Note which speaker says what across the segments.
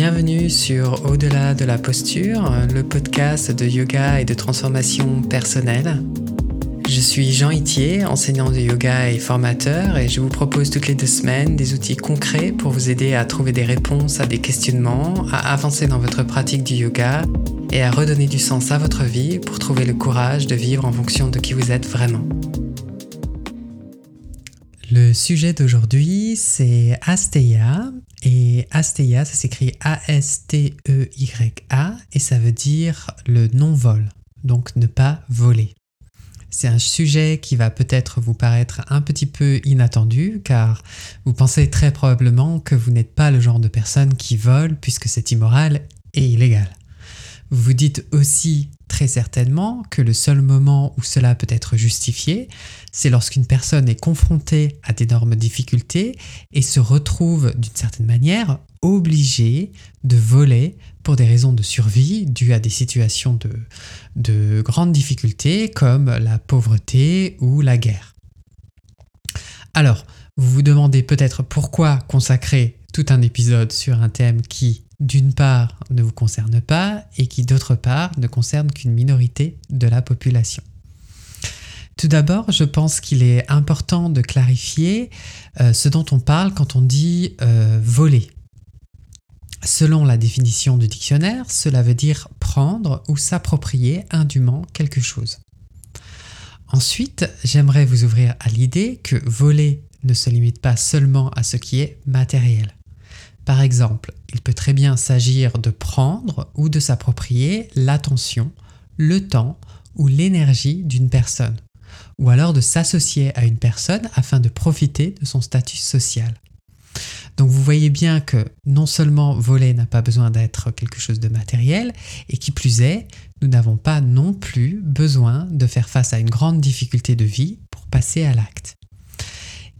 Speaker 1: Bienvenue sur Au-delà de la posture, le podcast de yoga et de transformation personnelle. Je suis Jean Itier, enseignant de yoga et formateur, et je vous propose toutes les deux semaines des outils concrets pour vous aider à trouver des réponses à des questionnements, à avancer dans votre pratique du yoga et à redonner du sens à votre vie pour trouver le courage de vivre en fonction de qui vous êtes vraiment. Le sujet d'aujourd'hui, c'est Asteya. Et Asteya, ça s'écrit A-S-T-E-Y-A et ça veut dire le non-vol, donc ne pas voler. C'est un sujet qui va peut-être vous paraître un petit peu inattendu car vous pensez très probablement que vous n'êtes pas le genre de personne qui vole puisque c'est immoral et illégal. Vous dites aussi très certainement que le seul moment où cela peut être justifié, c'est lorsqu'une personne est confrontée à d'énormes difficultés et se retrouve d'une certaine manière obligée de voler pour des raisons de survie dues à des situations de, de grandes difficultés comme la pauvreté ou la guerre. Alors, vous vous demandez peut-être pourquoi consacrer tout un épisode sur un thème qui d'une part, ne vous concerne pas et qui, d'autre part, ne concerne qu'une minorité de la population. Tout d'abord, je pense qu'il est important de clarifier euh, ce dont on parle quand on dit euh, voler. Selon la définition du dictionnaire, cela veut dire prendre ou s'approprier indûment quelque chose. Ensuite, j'aimerais vous ouvrir à l'idée que voler ne se limite pas seulement à ce qui est matériel. Par exemple, il peut très bien s'agir de prendre ou de s'approprier l'attention, le temps ou l'énergie d'une personne, ou alors de s'associer à une personne afin de profiter de son statut social. Donc vous voyez bien que non seulement voler n'a pas besoin d'être quelque chose de matériel, et qui plus est, nous n'avons pas non plus besoin de faire face à une grande difficulté de vie pour passer à l'acte.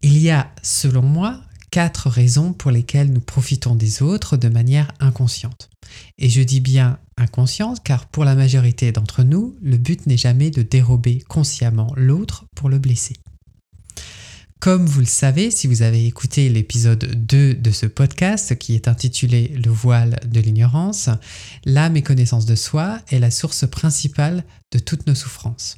Speaker 1: Il y a, selon moi, quatre raisons pour lesquelles nous profitons des autres de manière inconsciente. Et je dis bien inconsciente car pour la majorité d'entre nous, le but n'est jamais de dérober consciemment l'autre pour le blesser. Comme vous le savez, si vous avez écouté l'épisode 2 de ce podcast qui est intitulé Le voile de l'ignorance, la méconnaissance de soi est la source principale de toutes nos souffrances.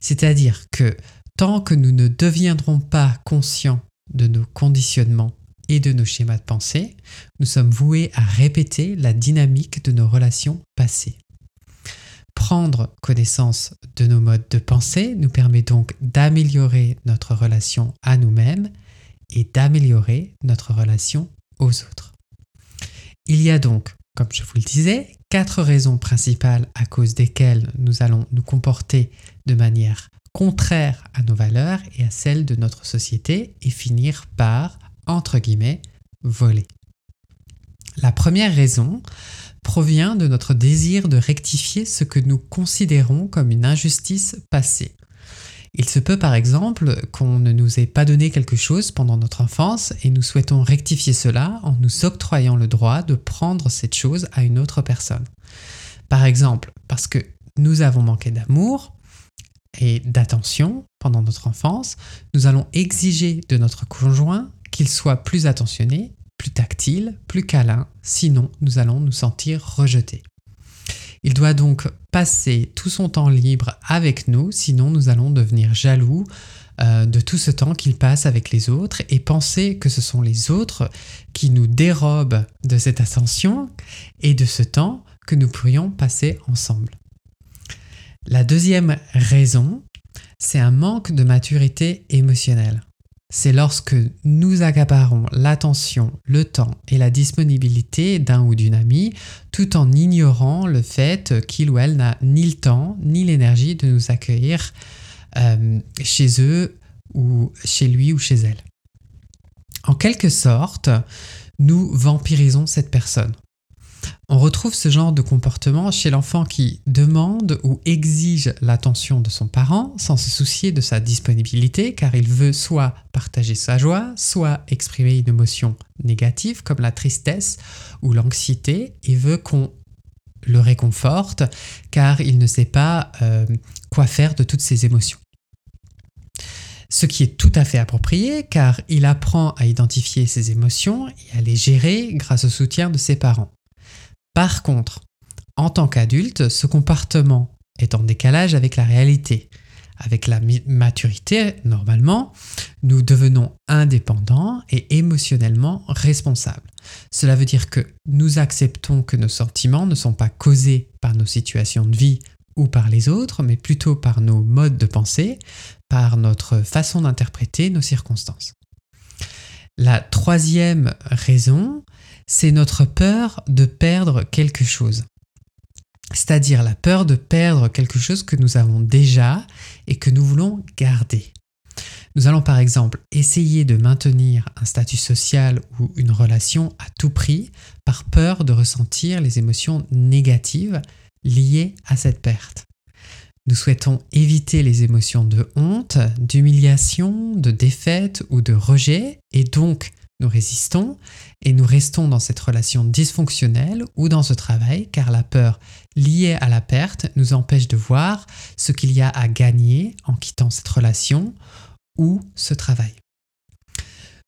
Speaker 1: C'est-à-dire que tant que nous ne deviendrons pas conscients de nos conditionnements et de nos schémas de pensée, nous sommes voués à répéter la dynamique de nos relations passées. Prendre connaissance de nos modes de pensée nous permet donc d'améliorer notre relation à nous-mêmes et d'améliorer notre relation aux autres. Il y a donc, comme je vous le disais, quatre raisons principales à cause desquelles nous allons nous comporter de manière contraire à nos valeurs et à celles de notre société et finir par, entre guillemets, voler. La première raison provient de notre désir de rectifier ce que nous considérons comme une injustice passée. Il se peut par exemple qu'on ne nous ait pas donné quelque chose pendant notre enfance et nous souhaitons rectifier cela en nous octroyant le droit de prendre cette chose à une autre personne. Par exemple, parce que nous avons manqué d'amour, et d'attention pendant notre enfance, nous allons exiger de notre conjoint qu'il soit plus attentionné, plus tactile, plus câlin, sinon nous allons nous sentir rejetés. Il doit donc passer tout son temps libre avec nous, sinon nous allons devenir jaloux euh, de tout ce temps qu'il passe avec les autres et penser que ce sont les autres qui nous dérobent de cette attention et de ce temps que nous pourrions passer ensemble. La deuxième raison, c'est un manque de maturité émotionnelle. C'est lorsque nous accaparons l'attention, le temps et la disponibilité d'un ou d'une amie tout en ignorant le fait qu'il ou elle n'a ni le temps ni l'énergie de nous accueillir euh, chez eux ou chez lui ou chez elle. En quelque sorte, nous vampirisons cette personne. On retrouve ce genre de comportement chez l'enfant qui demande ou exige l'attention de son parent sans se soucier de sa disponibilité car il veut soit partager sa joie, soit exprimer une émotion négative comme la tristesse ou l'anxiété et veut qu'on le réconforte car il ne sait pas euh, quoi faire de toutes ces émotions. Ce qui est tout à fait approprié car il apprend à identifier ses émotions et à les gérer grâce au soutien de ses parents. Par contre, en tant qu'adulte, ce comportement est en décalage avec la réalité. Avec la maturité, normalement, nous devenons indépendants et émotionnellement responsables. Cela veut dire que nous acceptons que nos sentiments ne sont pas causés par nos situations de vie ou par les autres, mais plutôt par nos modes de pensée, par notre façon d'interpréter nos circonstances. La troisième raison, c'est notre peur de perdre quelque chose. C'est-à-dire la peur de perdre quelque chose que nous avons déjà et que nous voulons garder. Nous allons par exemple essayer de maintenir un statut social ou une relation à tout prix par peur de ressentir les émotions négatives liées à cette perte. Nous souhaitons éviter les émotions de honte, d'humiliation, de défaite ou de rejet et donc nous résistons et nous restons dans cette relation dysfonctionnelle ou dans ce travail car la peur liée à la perte nous empêche de voir ce qu'il y a à gagner en quittant cette relation ou ce travail.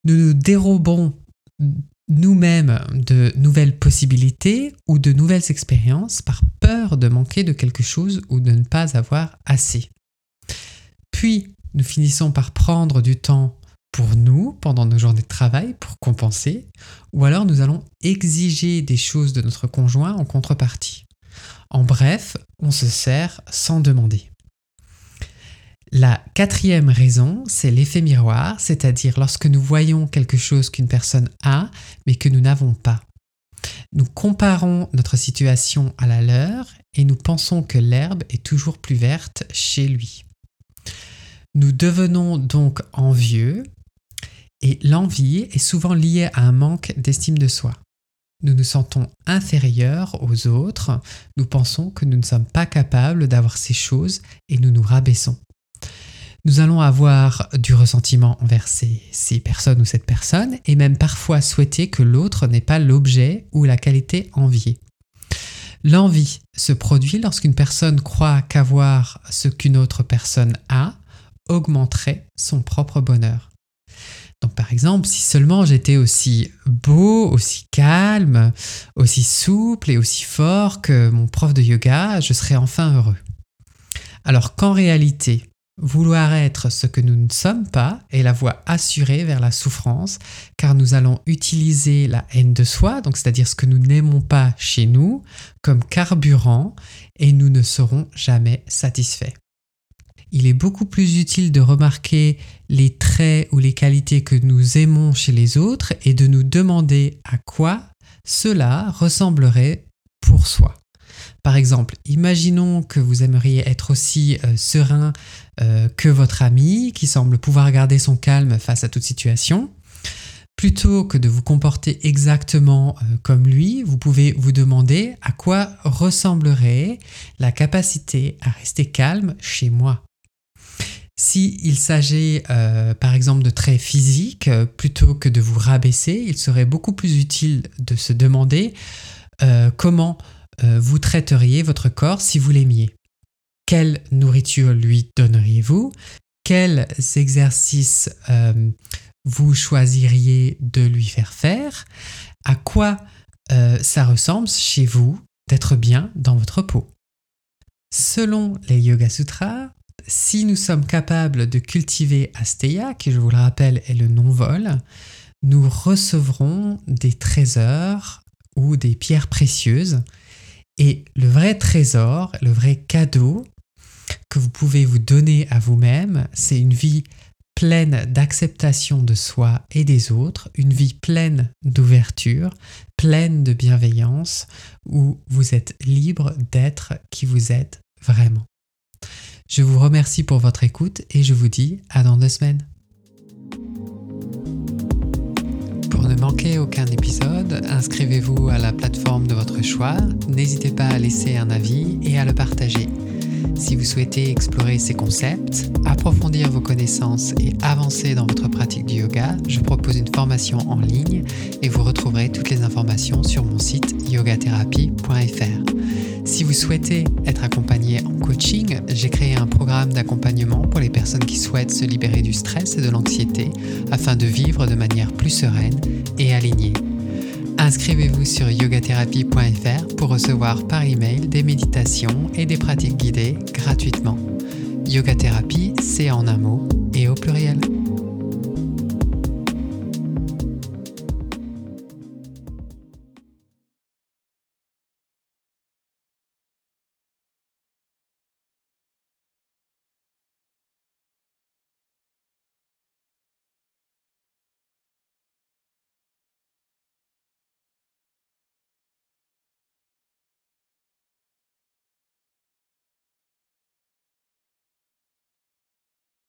Speaker 1: Nous nous dérobons nous-mêmes de nouvelles possibilités ou de nouvelles expériences par peur de manquer de quelque chose ou de ne pas avoir assez. Puis, nous finissons par prendre du temps pour nous pendant nos journées de travail pour compenser, ou alors nous allons exiger des choses de notre conjoint en contrepartie. En bref, on se sert sans demander. La quatrième raison, c'est l'effet miroir, c'est-à-dire lorsque nous voyons quelque chose qu'une personne a, mais que nous n'avons pas. Nous comparons notre situation à la leur et nous pensons que l'herbe est toujours plus verte chez lui. Nous devenons donc envieux et l'envie est souvent liée à un manque d'estime de soi. Nous nous sentons inférieurs aux autres, nous pensons que nous ne sommes pas capables d'avoir ces choses et nous nous rabaissons. Nous allons avoir du ressentiment envers ces, personnes ou cette personne et même parfois souhaiter que l'autre n'ait pas l'objet ou la qualité enviée. L'envie se produit lorsqu'une personne croit qu'avoir ce qu'une autre personne a augmenterait son propre bonheur. Donc par exemple, si seulement j'étais aussi beau, aussi calme, aussi souple et aussi fort que mon prof de yoga, je serais enfin heureux. Alors qu'en réalité, vouloir être ce que nous ne sommes pas est la voie assurée vers la souffrance, car nous allons utiliser la haine de soi, donc c'est-à-dire ce que nous n'aimons pas chez nous, comme carburant, et nous ne serons jamais satisfaits il est beaucoup plus utile de remarquer les traits ou les qualités que nous aimons chez les autres et de nous demander à quoi cela ressemblerait pour soi. Par exemple, imaginons que vous aimeriez être aussi euh, serein euh, que votre ami qui semble pouvoir garder son calme face à toute situation. Plutôt que de vous comporter exactement euh, comme lui, vous pouvez vous demander à quoi ressemblerait la capacité à rester calme chez moi. S'il s'agit par exemple de traits physiques, plutôt que de vous rabaisser, il serait beaucoup plus utile de se demander comment vous traiteriez votre corps si vous l'aimiez. Quelle nourriture lui donneriez-vous? Quels exercices vous choisiriez de lui faire faire? À quoi ça ressemble chez vous d'être bien dans votre peau? Selon les Yoga Sutras, si nous sommes capables de cultiver Asteya, qui je vous le rappelle est le non-vol, nous recevrons des trésors ou des pierres précieuses. Et le vrai trésor, le vrai cadeau que vous pouvez vous donner à vous-même, c'est une vie pleine d'acceptation de soi et des autres, une vie pleine d'ouverture, pleine de bienveillance, où vous êtes libre d'être qui vous êtes vraiment. Je vous remercie pour votre écoute et je vous dis à dans deux semaines. Pour ne manquer aucun épisode, inscrivez-vous à la plateforme de votre choix, n'hésitez pas à laisser un avis et à le partager. Si vous souhaitez explorer ces concepts, approfondir vos connaissances et avancer dans votre pratique du yoga, je propose une formation en ligne et vous retrouverez toutes les informations sur mon site yogatherapie.fr. Si vous souhaitez être accompagné en coaching, j'ai créé un programme d'accompagnement pour les personnes qui souhaitent se libérer du stress et de l'anxiété afin de vivre de manière plus sereine et alignée. Inscrivez-vous sur yogatherapie.fr pour recevoir par email des méditations et des pratiques guidées gratuitement. Yoga Thérapie, c'est en un mot et au pluriel.